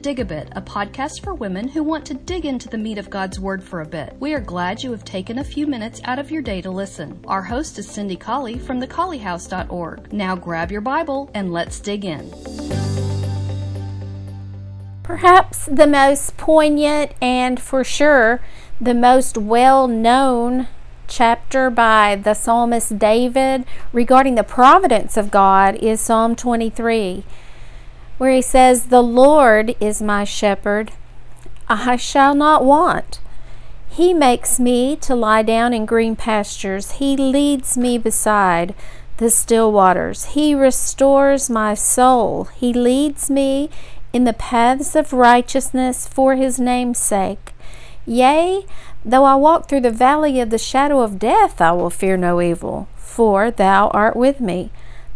Dig-A-Bit, a podcast for women who want to dig into the meat of God's Word for a bit. We are glad you have taken a few minutes out of your day to listen. Our host is Cindy Colley from thecolleyhouse.org. Now grab your Bible and let's dig in. Perhaps the most poignant and for sure the most well known chapter by the psalmist David regarding the providence of God is Psalm 23 where he says, The Lord is my shepherd, I shall not want. He makes me to lie down in green pastures. He leads me beside the still waters. He restores my soul. He leads me in the paths of righteousness for his name's sake. Yea, though I walk through the valley of the shadow of death, I will fear no evil, for thou art with me.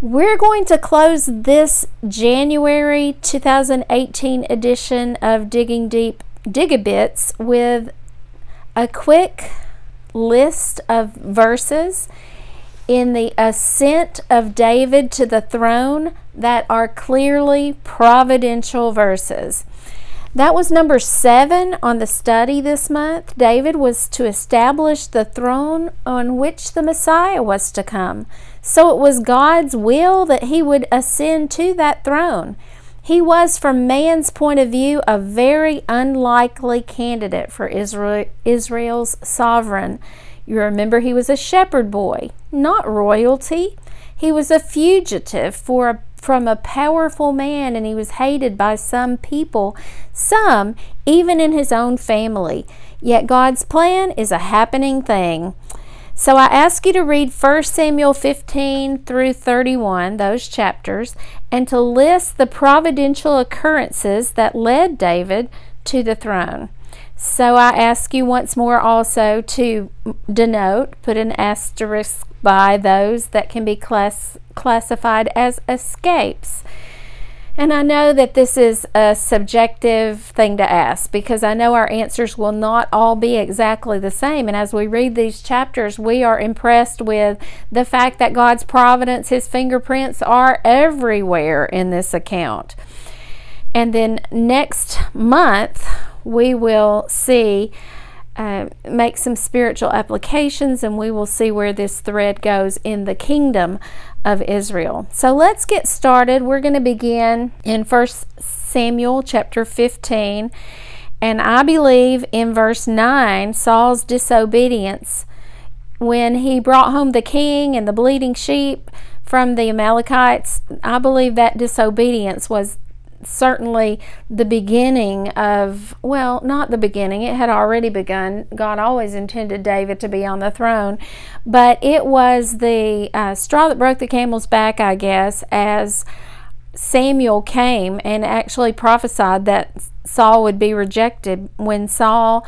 We're going to close this January 2018 edition of Digging Deep Dig-A-Bits with a quick list of verses in the ascent of David to the throne that are clearly providential verses. That was number seven on the study this month. David was to establish the throne on which the Messiah was to come. So it was God's will that he would ascend to that throne. He was, from man's point of view, a very unlikely candidate for Israel, Israel's sovereign. You remember he was a shepherd boy, not royalty. He was a fugitive for a, from a powerful man, and he was hated by some people, some even in his own family. Yet God's plan is a happening thing. So I ask you to read 1 Samuel 15 through 31, those chapters, and to list the providential occurrences that led David to the throne. So I ask you once more also to denote, put an asterisk by those that can be class, classified as escapes. And I know that this is a subjective thing to ask because I know our answers will not all be exactly the same. And as we read these chapters, we are impressed with the fact that God's providence, His fingerprints are everywhere in this account. And then next month, we will see. Uh, make some spiritual applications and we will see where this thread goes in the kingdom of Israel. So let's get started. We're going to begin in 1 Samuel chapter 15. And I believe in verse 9, Saul's disobedience when he brought home the king and the bleeding sheep from the Amalekites, I believe that disobedience was certainly the beginning of, well, not the beginning, it had already begun. God always intended David to be on the throne, but it was the uh, straw that broke the camel's back, I guess, as Samuel came and actually prophesied that Saul would be rejected when Saul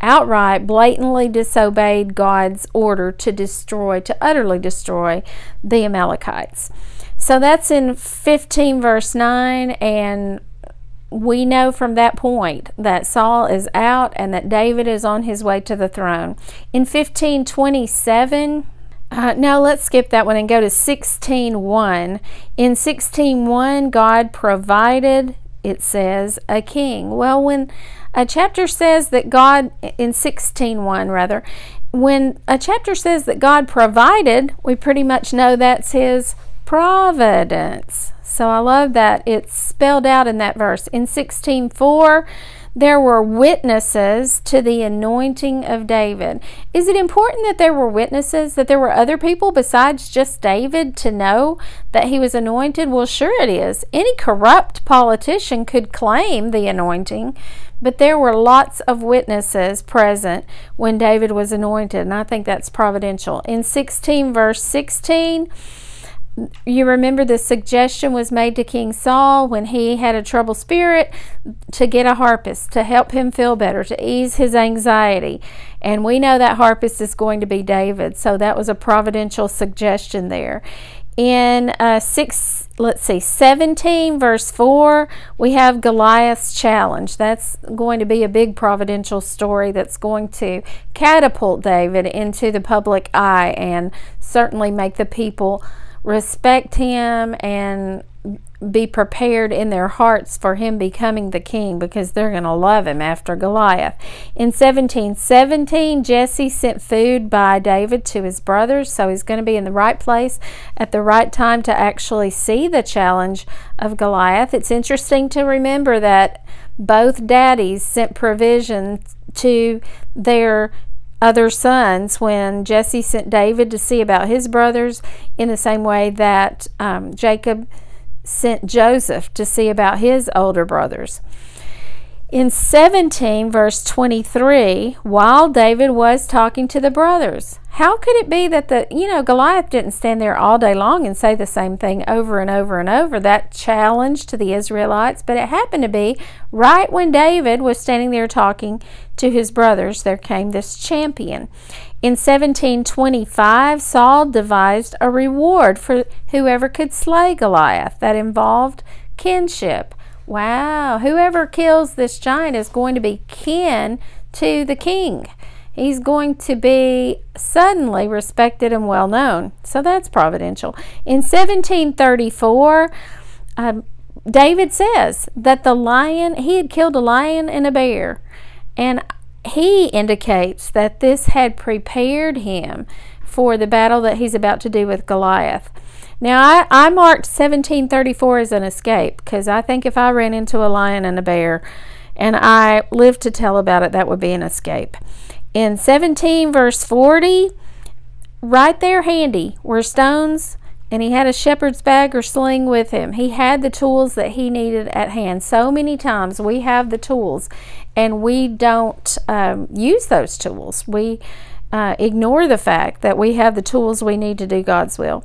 outright blatantly disobeyed God's order to destroy, to utterly destroy the Amalekites. So that's in 15, verse 9, and we know from that point that Saul is out and that David is on his way to the throne. In 1527, uh, let's skip that one and go to 16.1. In 16.1, God provided, it says, a king. Well, when a chapter says that God, in 16.1 rather, when a chapter says that God provided, we pretty much know that's his providence. So I love that it's spelled out in that verse. In 16:4, there were witnesses to the anointing of David. Is it important that there were witnesses, that there were other people besides just David to know that he was anointed? Well, sure it is. Any corrupt politician could claim the anointing, but there were lots of witnesses present when David was anointed, and I think that's providential. In 16, verse 16, you remember the suggestion was made to King Saul when he had a troubled spirit to get a harpist to help him feel better, to ease his anxiety. And we know that harpist is going to be David. So that was a providential suggestion there. In uh, six, let's see, 17 verse 4, we have Goliath's challenge. That's going to be a big providential story that's going to catapult David into the public eye and certainly make the people respect him and be prepared in their hearts for him becoming the king because they're going to love him after Goliath. In 1717, Jesse sent food by David to his brothers, so he's going to be in the right place at the right time to actually see the challenge of Goliath. It's interesting to remember that both daddies sent provision to their other sons when Jesse sent David to see about his brothers, in the same way that um, Jacob sent Joseph to see about his older brothers. In 17, verse 23, while David was talking to the brothers, how could it be that the, you know, Goliath didn't stand there all day long and say the same thing over and over and over, that challenge to the Israelites, but it happened to be right when David was standing there talking to his brothers, there came this champion. In 1725, Saul devised a reward for whoever could slay Goliath that involved kinship. Wow, whoever kills this giant is going to be kin to the king. He's going to be suddenly respected and well known. So that's providential. In 1734, um, David says that the lion, he had killed a lion and a bear. And he indicates that this had prepared him for the battle that he's about to do with Goliath. Now, I, I marked 1734 as an escape because I think if I ran into a lion and a bear and I lived to tell about it, that would be an escape. In 17, verse 40, right there handy were stones, and he had a shepherd's bag or sling with him. He had the tools that he needed at hand. So many times we have the tools and we don't um, use those tools. We uh, ignore the fact that we have the tools we need to do God's will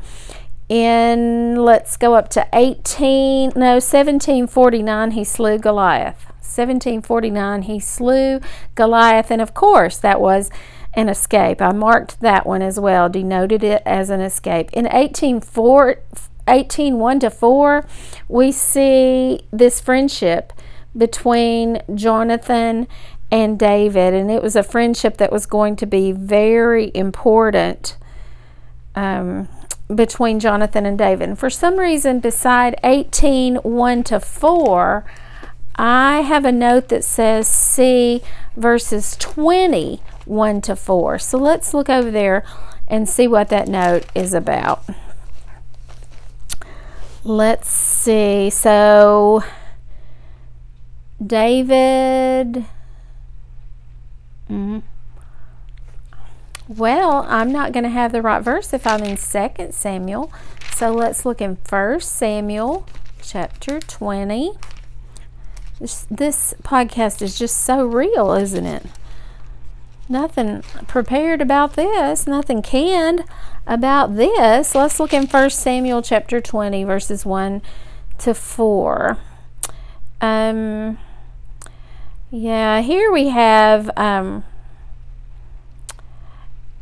in let's go up to 18 no 1749 he slew goliath. 1749 he slew goliath. And of course that was an escape. I marked that one as well denoted it as an escape. In 1804 18 1 to 4 we see this friendship between jonathan and david. And it was a friendship that was going to be very important um, between Jonathan and David. And for some reason, beside 18 1 to 4, I have a note that says see verses 20 1 to 4. So let's look over there and see what that note is about. Let's see. So, David. Mm-hmm. Well, I'm not going to have the right verse if I'm in 2 Samuel. So let's look in 1 Samuel chapter 20. This, podcast is just so real, isn't it? Nothing prepared about this, nothing canned about this. Let's look in 1 Samuel chapter 20, verses 1 to 4. Um, yeah, here we have. Um,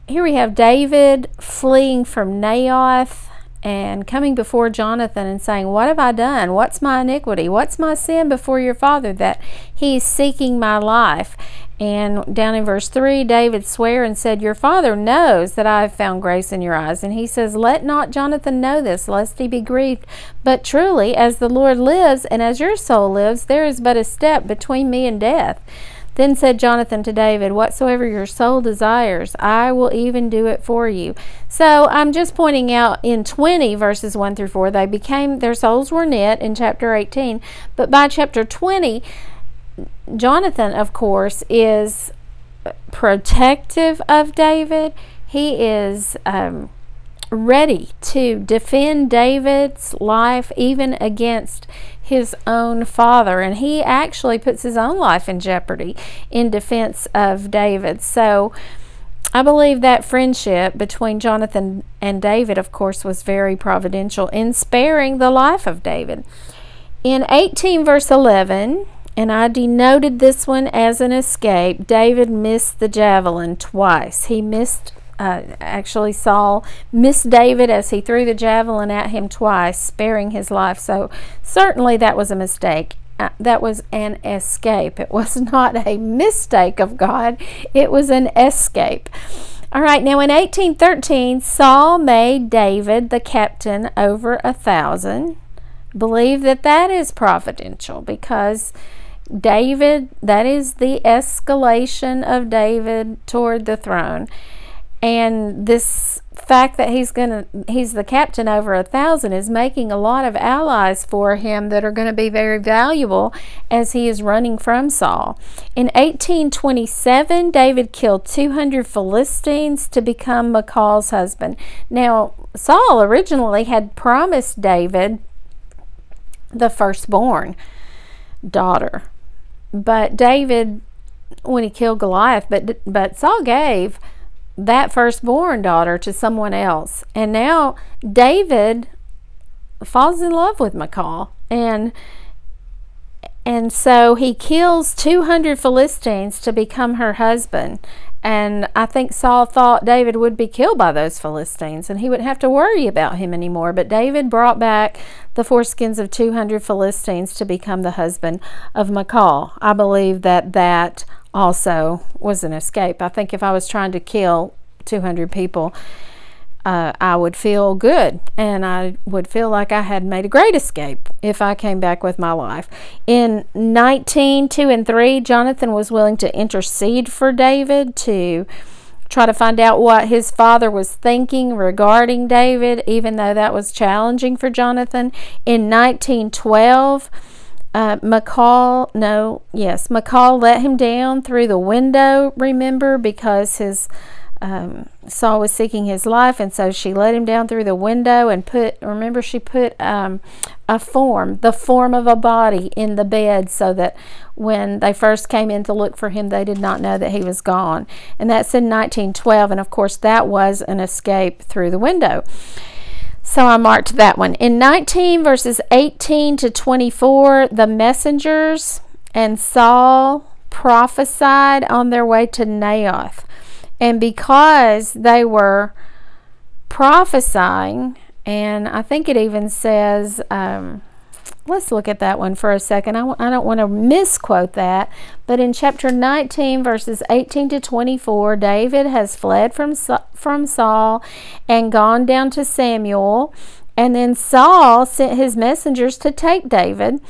here we have David fleeing from Naioth and coming before Jonathan and saying, What have I done? What's my iniquity? What's my sin before your father that he's seeking my life? And down in verse 3, David swore and said, Your father knows that I have found grace in your eyes. And he says, Let not Jonathan know this, lest he be grieved. But truly, as the Lord lives and as your soul lives, there is but a step between me and death. Then said Jonathan to David, Whatsoever your soul desires, I will even do it for you. So I'm just pointing out in 20 verses 1 through 4, they became, their souls were knit in chapter 18. But by chapter 20, Jonathan, of course, is protective of David. He is um, ready to defend David's life even against his own father. And he actually puts his own life in jeopardy in defense of David. So I believe that friendship between Jonathan and David, of course, was very providential in sparing the life of David. In 18, verse 11, and I denoted this one as an escape, David missed the javelin twice. He missed, uh, actually, Saul missed David as he threw the javelin at him twice, sparing his life. So, certainly, that was a mistake. Uh, that was an escape. It was not a mistake of God, it was an escape. All right, now in 1813, Saul made David the captain over a thousand. Believe that that is providential because David, that is the escalation of David toward the throne. And this fact that he's going to he's the captain over a thousand is making a lot of allies for him that are going to be very valuable as he is running from Saul. In 1827, David killed 200 Philistines to become Michal's husband. Now, Saul originally had promised David the firstborn daughter. But David when he killed Goliath, but but Saul gave that firstborn daughter to someone else. And now David falls in love with Michal and and so he kills 200 Philistines to become her husband. And I think Saul thought David would be killed by those Philistines and he wouldn't have to worry about him anymore. But David brought back the foreskins of 200 Philistines to become the husband of Michal. I believe that that also was an escape. I think if I was trying to kill 200 people, uh, I would feel good and I would feel like I had made a great escape if I came back with my life. In 19, 2 and 3, Jonathan was willing to intercede for David to try to find out what his father was thinking regarding David, even though that was challenging for Jonathan. In 1912, uh, Michal, no, yes, Michal let him down through the window, remember, because his um, Saul was seeking his life, and so she let him down through the window and put, remember, she put um, a form, the form of a body, in the bed so that when they first came in to look for him, they did not know that he was gone. And that's in 1912, and of course, that was an escape through the window. So I marked that one. In 19 verses 18 to 24, the messengers and Saul prophesied on their way to Naioth. And because they were prophesying, and I think it even says, um, let's look at that one for a second. I w- I don't want to misquote that, but in chapter 19, verses 18 to 24, David has fled from, from Saul and gone down to Samuel. And then Saul sent his messengers to take David.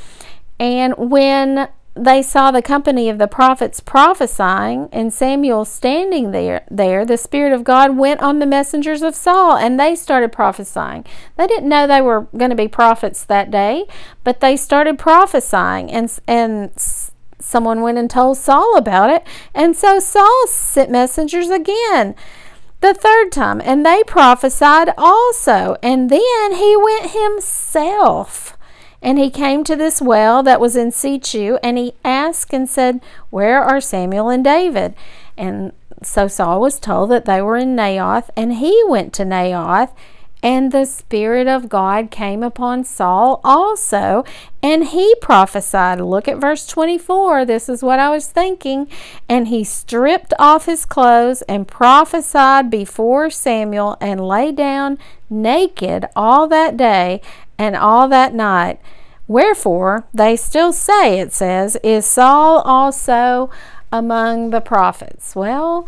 And when they saw the company of the prophets prophesying and Samuel standing there there the spirit of God went on the messengers of Saul and they started prophesying. They didn't know they were going to be prophets that day, but they started prophesying and and someone went and told Saul about it. And so Saul sent messengers again the third time and they prophesied also. And then he went himself and he came to this well that was in Sechu, and he asked and said, Where are Samuel and David? And so Saul was told that they were in Naioth, and he went to Naioth, and the Spirit of God came upon Saul also, and he prophesied. Look at verse 24. This is what I was thinking. And he stripped off his clothes and prophesied before Samuel, and lay down naked all that day and all that night. Wherefore, they still say, it says, Is Saul also among the prophets? Well,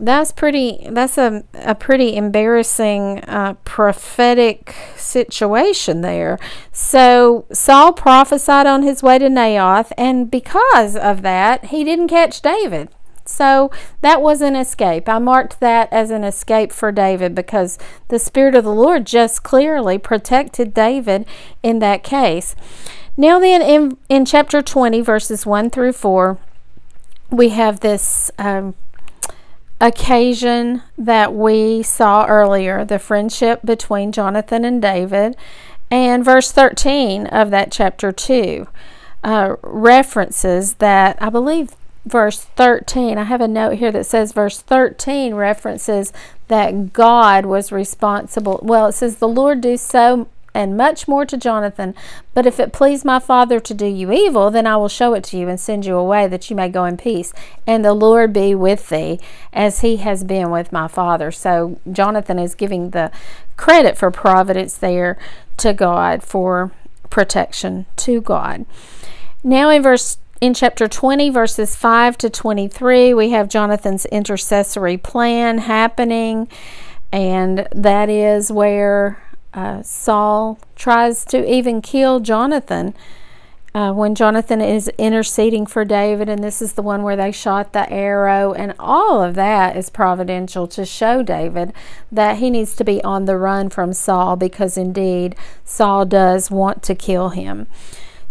that's pretty that's a, a pretty embarrassing uh, prophetic situation there so saul prophesied on his way to naioth and because of that he didn't catch david so that was an escape. I marked that as an escape for David because the Spirit of the Lord just clearly protected David in that case. Now, then, in, in chapter 20, verses 1 through 4, we have this um, occasion that we saw earlier the friendship between Jonathan and David. And verse 13 of that chapter 2 uh, references that I believe verse 13. I have a note here that says verse 13 references that God was responsible. Well, it says, The Lord do so and much more to Jonathan. But if it please my father to do you evil, then I will show it to you and send you away that you may go in peace. And the Lord be with thee, as he has been with my father. So Jonathan is giving the credit for providence there to God, for protection to God. Now in verse in chapter 20, verses 5 to 23, we have Jonathan's intercessory plan happening, and that is where uh, Saul tries to even kill Jonathan. Uh, when Jonathan is interceding for David, and this is the one where they shot the arrow, and all of that is providential to show David that he needs to be on the run from Saul because indeed Saul does want to kill him.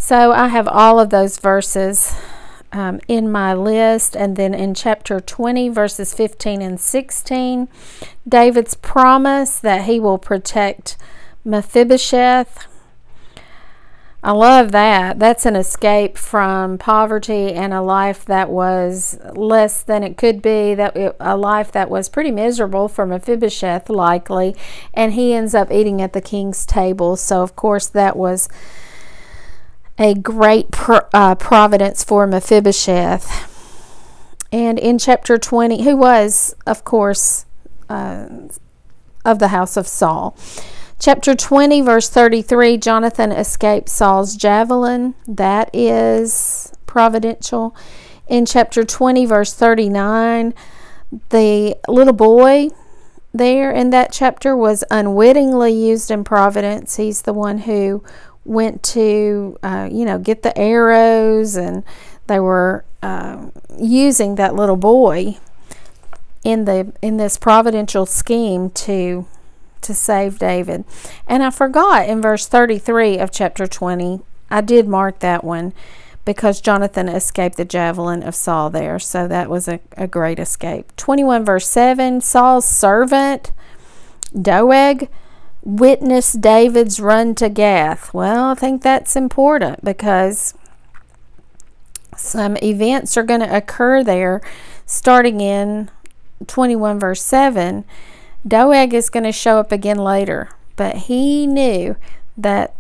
So I have all of those verses um, in my list. And then in chapter 20, verses 15 and 16, David's promise that he will protect Mephibosheth. I love that. That's an escape from poverty and a life that was less than it could be. That a life that was pretty miserable for Mephibosheth, likely, and he ends up eating at the king's table. So, of course, that was a great pro- uh, providence for Mephibosheth. And in chapter 20, who was, of course, uh, of the house of Saul. Chapter 20, verse 33 Jonathan escaped Saul's javelin. That is providential. In chapter 20, verse 39, the little boy there in that chapter was unwittingly used in providence. He's the one who went to, uh, you know, get the arrows, and they were uh, using that little boy in the in this providential scheme to to save David. And I forgot in verse 33 of chapter 20, I did mark that one because Jonathan escaped the javelin of Saul there. So that was a, a great escape. 21 verse 7 Saul's servant, Doeg, witnessed David's run to Gath. Well, I think that's important because some events are going to occur there starting in 21 verse 7. Doeg is going to show up again later, but he knew that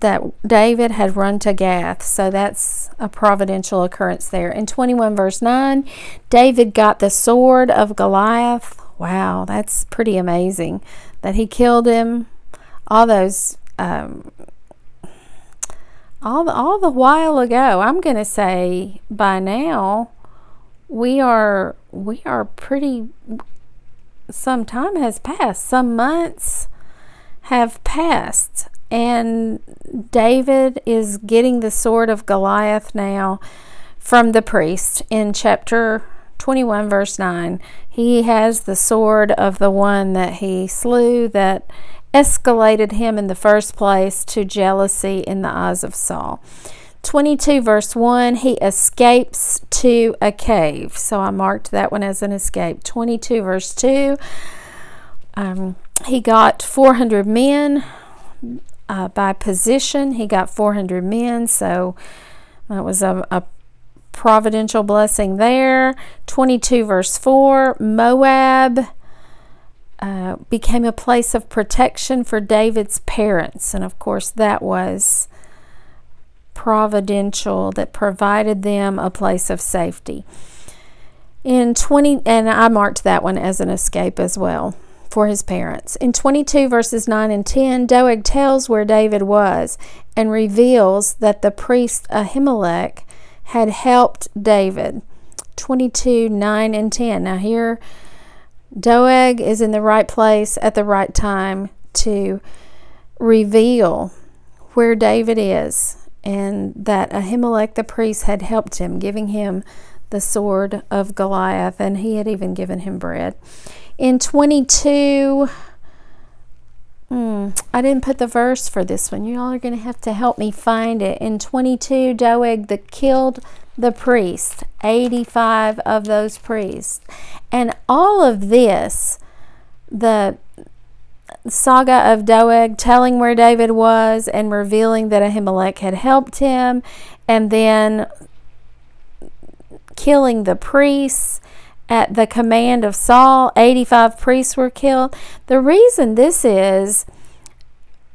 that David had run to Gath, so that's a providential occurrence there. In 21 verse 9, David got the sword of Goliath. Wow, that's pretty amazing that he killed him. All those, um, all the, all the while ago. I'm going to say by now we are we are pretty. Some time has passed. Some months have passed, and David is getting the sword of Goliath now from the priest in chapter 21, verse 9. He has the sword of the one that he slew that escalated him in the first place to jealousy in the eyes of Saul. 22 verse 1 he escapes to a cave so i marked that one as an escape 22 verse 2 um, he got 400 men uh, by position he got 400 men so that was a, a providential blessing there. 22, verse 4 Moab uh, became a place of protection for David's parents. And of course, that was providential that provided them a place of safety. In 20, and I marked that one as an escape as well for his parents. In 22 verses 9 and 10, Doeg tells where David was and reveals that the priest Ahimelech had helped David. 22, 9, and 10. Now, here, Doeg is in the right place at the right time to reveal where David is and that Ahimelech the priest had helped him, giving him the sword of Goliath, and he had even given him bread. In 22, hmm, I didn't put the verse for this one. You all are going to have to help me find it. In 22, Doeg the killed the priest, 85 of those priests. And all of this, the saga of Doeg telling where David was and revealing that Ahimelech had helped him, and then killing the priests at the command of Saul. 85 priests were killed. The reason this is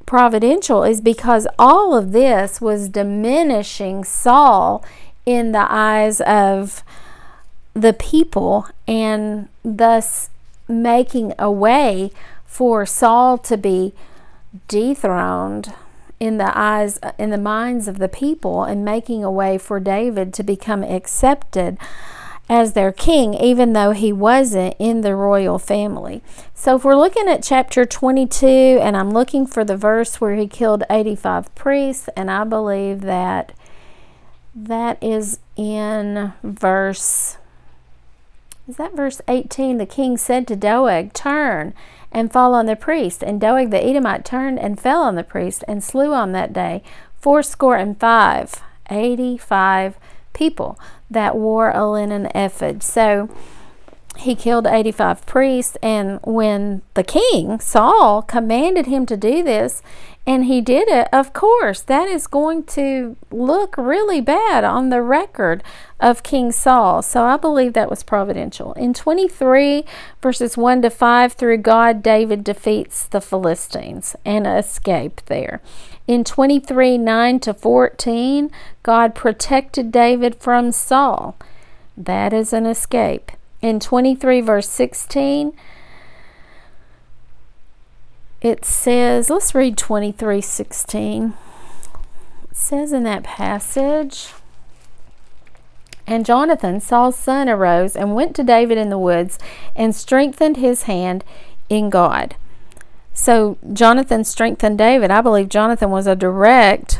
providential is because all of this was diminishing Saul in the eyes of the people and thus making a way for Saul to be dethroned in the eyes in the minds of the people and making a way for David to become accepted as their king even though he wasn't in the royal family. So if we're looking at chapter 22 and I'm looking for the verse where he killed 85 priests and I believe that that is in verse is that verse 18? The king said to Doeg, Turn and fall on the priest. And Doeg the Edomite turned and fell on the priest and slew on that day fourscore and five, eighty-five people that wore a linen ephod. So he killed 85 priests. And when the king, Saul, commanded him to do this, and he did it, of course, that is going to look really bad on the record of King Saul. So I believe that was providential. In 23, verses 1 to 5, through God, David defeats the Philistines and escape there. In 23, 9 to 14, God protected David from Saul. That is an escape. In 23, verse 16, it says, let's read 23 16. It says in that passage, and Jonathan, Saul's son, arose and went to David in the woods and strengthened his hand in God. So Jonathan strengthened David. I believe Jonathan was a direct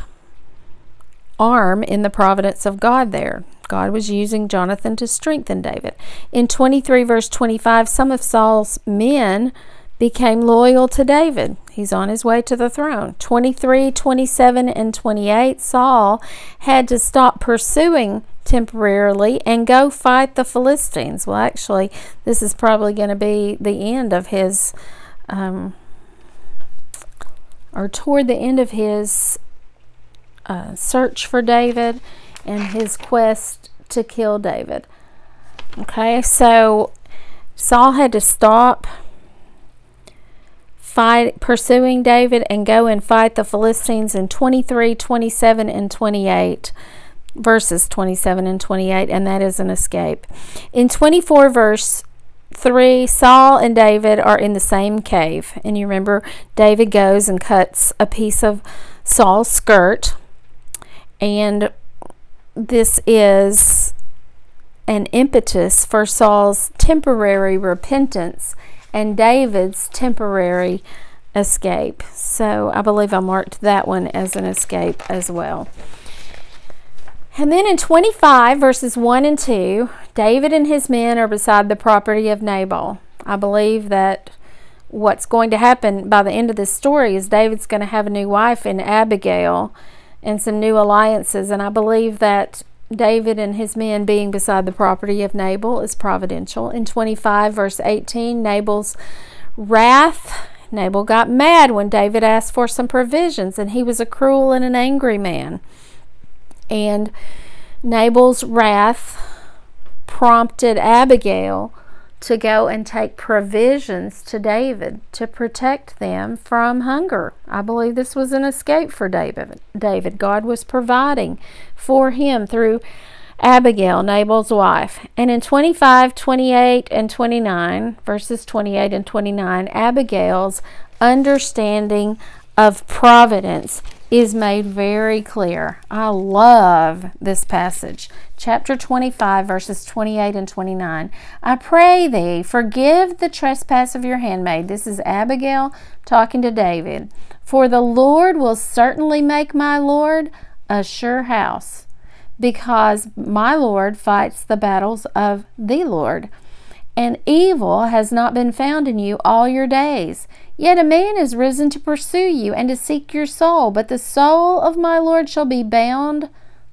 arm in the providence of God there. God was using Jonathan to strengthen David. In 23, verse 25, some of Saul's men became loyal to David. He's on his way to the throne. 23, 27, and 28, Saul had to stop pursuing temporarily and go fight the Philistines. Well, actually, this is probably going to be the end of his, um, or toward the end of his uh, search for David and his quest to kill David. Okay, so Saul had to stop fight pursuing David and go and fight the Philistines in 23, 27 and 28 verses 27 and 28 and that is an escape. In 24 verse 3 Saul and David are in the same cave and you remember David goes and cuts a piece of Saul's skirt and this is an impetus for Saul's temporary repentance and David's temporary escape. So I believe I marked that one as an escape as well. And then in 25, verses 1 and 2, David and his men are beside the property of Nabal. I believe that what's going to happen by the end of this story is David's going to have a new wife in Abigail and some new alliances. And I believe that David and his men being beside the property of Nabal is providential. In 25, verse 18, Nabal's wrath, Nabal got mad when David asked for some provisions, and he was a cruel and an angry man. And Nabal's wrath prompted Abigail to go and take provisions to David to protect them from hunger. I believe this was an escape for David. David, God was providing for him through Abigail, Nabal's wife. And in 25, 28, and 29, verses 28 and 29, Abigail's understanding of providence is made very clear. I love this passage. Chapter 25, verses 28 and 29. I pray thee, forgive the trespass of your handmaid. This is Abigail talking to David. For the Lord will certainly make my Lord a sure house, because my Lord fights the battles of the Lord. And evil has not been found in you all your days. Yet a man is risen to pursue you and to seek your soul, but the soul of my Lord shall be bound.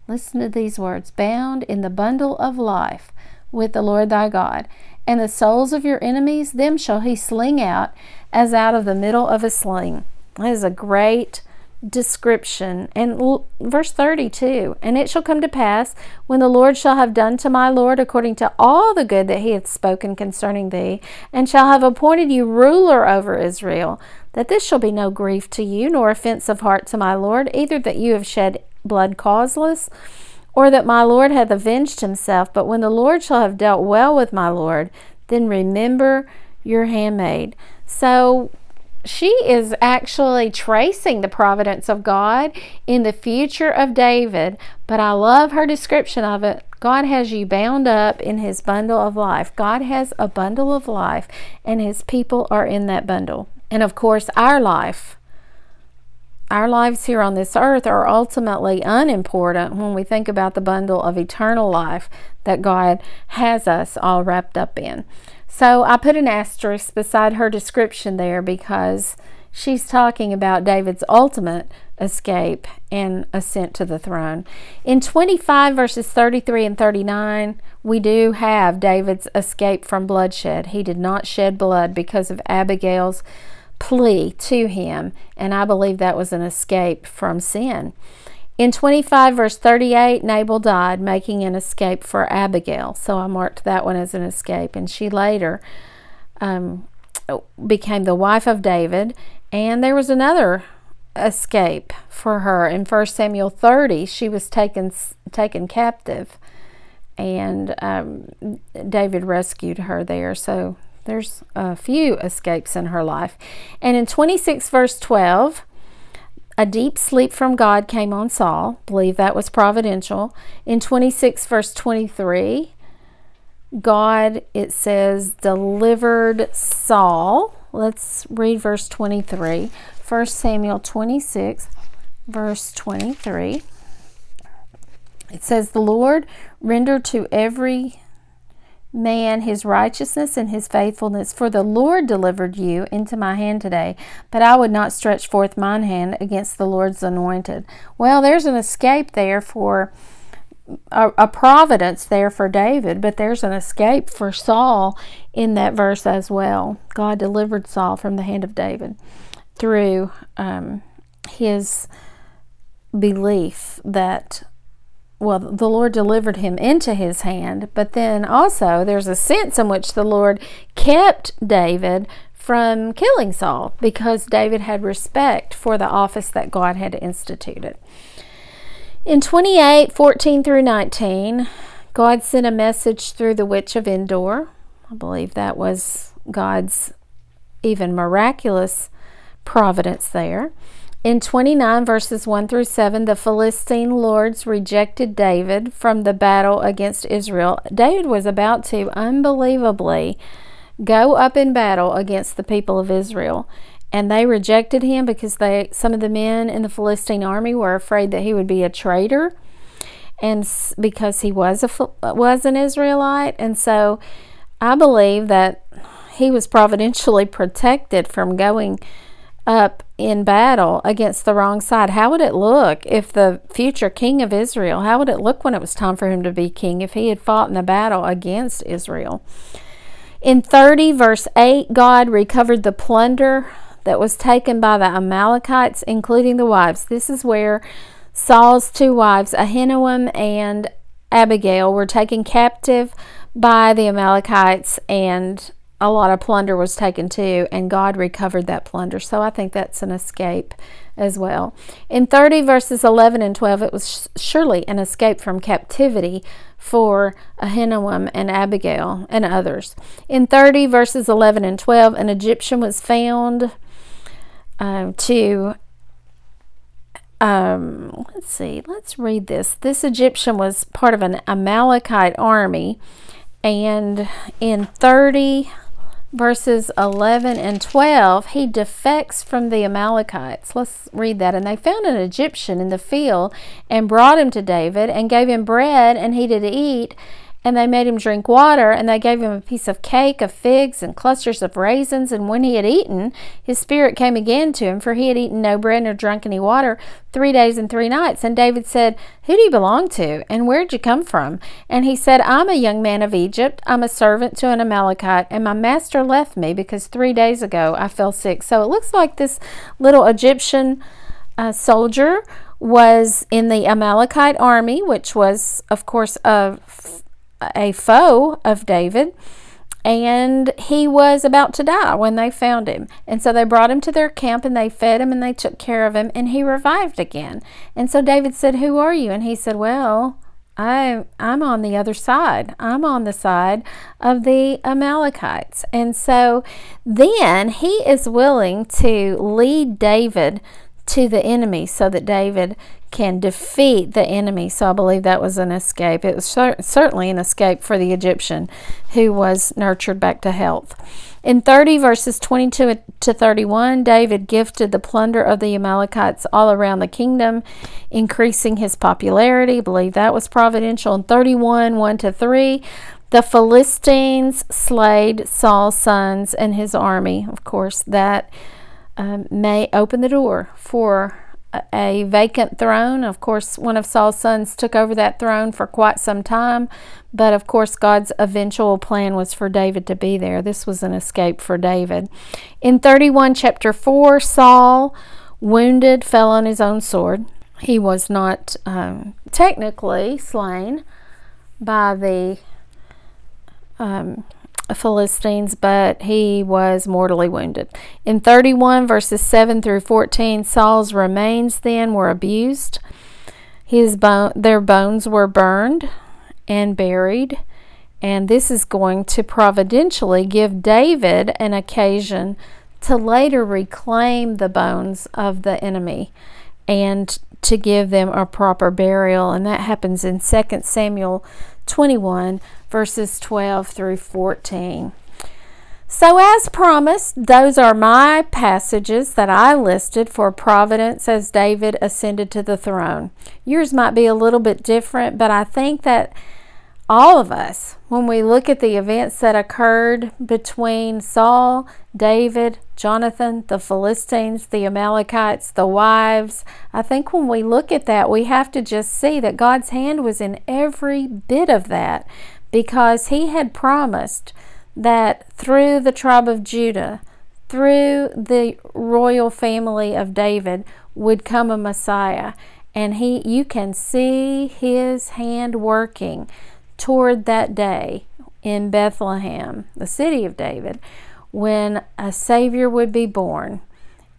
Listen to these words bound in the bundle of life with the Lord thy God. And the souls of your enemies, them shall he sling out as out of the middle of a sling. That is a great description. And l- verse 32 And it shall come to pass, when the Lord shall have done to my Lord according to all the good that he hath spoken concerning thee, and shall have appointed you ruler over Israel, that this shall be no grief to you, nor offense of heart to my Lord, either that you have shed blood causeless, or that my Lord hath avenged himself. But when the Lord shall have dealt well with my Lord, then remember your handmaid. So she is actually tracing the providence of God in the future of David, but I love her description of it. God has you bound up in his bundle of life. God has a bundle of life, and his people are in that bundle. And of course, our life, our lives here on this earth are ultimately unimportant when we think about the bundle of eternal life that God has us all wrapped up in. So I put an asterisk beside her description there because she's talking about David's ultimate escape and ascent to the throne. In 25 verses 33 and 39, we do have David's escape from bloodshed. He did not shed blood because of Abigail's plea to him, and I believe that was an escape from sin. In 25, verse 38, Nabal died, making an escape for Abigail. So I marked that one as an escape. And she later um, became the wife of David. And there was another escape for her. In 1 Samuel 30, she was taken, taken captive. And um, David rescued her there. So there's a few escapes in her life. And in 26, verse 12, a deep sleep from God came on Saul. Believe that was providential. In 26, verse 23, God, it says, delivered Saul. Let's read verse 23. 1 Samuel 26, verse 23. It says, The Lord rendered to every man his righteousness and his faithfulness. For the Lord delivered you into my hand today, but I would not stretch forth mine hand against the Lord's anointed. Well, there's an escape there for a, a providence there for David, but there's an escape for Saul in that verse as well. God delivered Saul from the hand of David through um, his belief that well, the Lord delivered him into his hand, but then also there's a sense in which the Lord kept David from killing Saul because David had respect for the office that God had instituted. In 28 14 through 19, God sent a message through the witch of Endor. I believe that was God's even miraculous providence there. In 29 verses 1 through 7, the Philistine lords rejected David from the battle against Israel. David was about to unbelievably go up in battle against the people of Israel. And they rejected him because they some of the men in the Philistine army were afraid that he would be a traitor and because he was a was an Israelite and so I believe that he was providentially protected from going up in battle against the wrong side. How would it look if the future king of Israel, how would it look when it was time for him to be king if he had fought in a battle against Israel? In 30, verse 8, God recovered the plunder that was taken by the Amalekites, including the wives. This is where Saul's two wives, Ahinoam and Abigail, were taken captive by the Amalekites and a lot of plunder was taken too, and God recovered that plunder. So I think that's an escape as well. In 30 verses 11 and 12, it was surely an escape from captivity for Ahinoam and Abigail and others. In 30 verses 11 and 12, an Egyptian was found um, to. Um, let's see, let's read this. This Egyptian was part of an Amalekite army, and in 30 verses 11 and 12, he defects from the Amalekites. Let's read that. And they found an Egyptian in the field and brought him to David and gave him bread, and he did eat and they made him drink water, and they gave him a piece of cake of figs and clusters of raisins. And when he had eaten, his spirit came again to him, for he had eaten no bread nor drunk any water three days and three nights. And David said, Who do you belong to? And where'd you come from? And he said, I'm a young man of Egypt. I'm a servant to an Amalekite, and my master left me because three days ago I fell sick. So it looks like this little Egyptian uh, soldier was in the Amalekite army, which was, of course, a, a foe of David. And he was about to die when they found him. And so they brought him to their camp and they fed him and they took care of him and he revived again. And so David said, Who are you? And he said, Well, I I'm on the other side. I'm on the side of the Amalekites. And so then he is willing to lead David to the enemy so that David can defeat the enemy. So I believe that was an escape. It was cer- certainly an escape for the Egyptian who was nurtured back to health. In 30 verses 22 to 31, David gifted the plunder of the Amalekites all around the kingdom, increasing his popularity. I believe that was providential. In 31 1 to 3, the Philistines slayed Saul's sons and his army. Of course, that um, may open the door for a vacant throne. Of course, one of Saul's sons took over that throne for quite some time, but of course, God's eventual plan was for David to be there. This was an escape for David. In 31, chapter 4, Saul, wounded, fell on his own sword. He was not um, technically slain by the um, Philistines, but he was mortally wounded. In 31 verses 7 through 14, Saul's remains then were abused. His bone, their bones were burned and buried, and this is going to providentially give David an occasion to later reclaim the bones of the enemy and to give them a proper burial, and that happens in 2 Samuel 21 verses 12 through 14. So, as promised, those are my passages that I listed for Providence as David ascended to the throne. Yours might be a little bit different, but I think that all of us, when we look at the events that occurred between Saul, David, Jonathan, the Philistines, the Amalekites, the wives, I think when we look at that, we have to just see that God's hand was in every bit of that because he had promised that through the tribe of Judah, through the royal family of David, would come a Messiah. And he you can see his hand working toward that day in Bethlehem, the city of David, when a Savior would be born.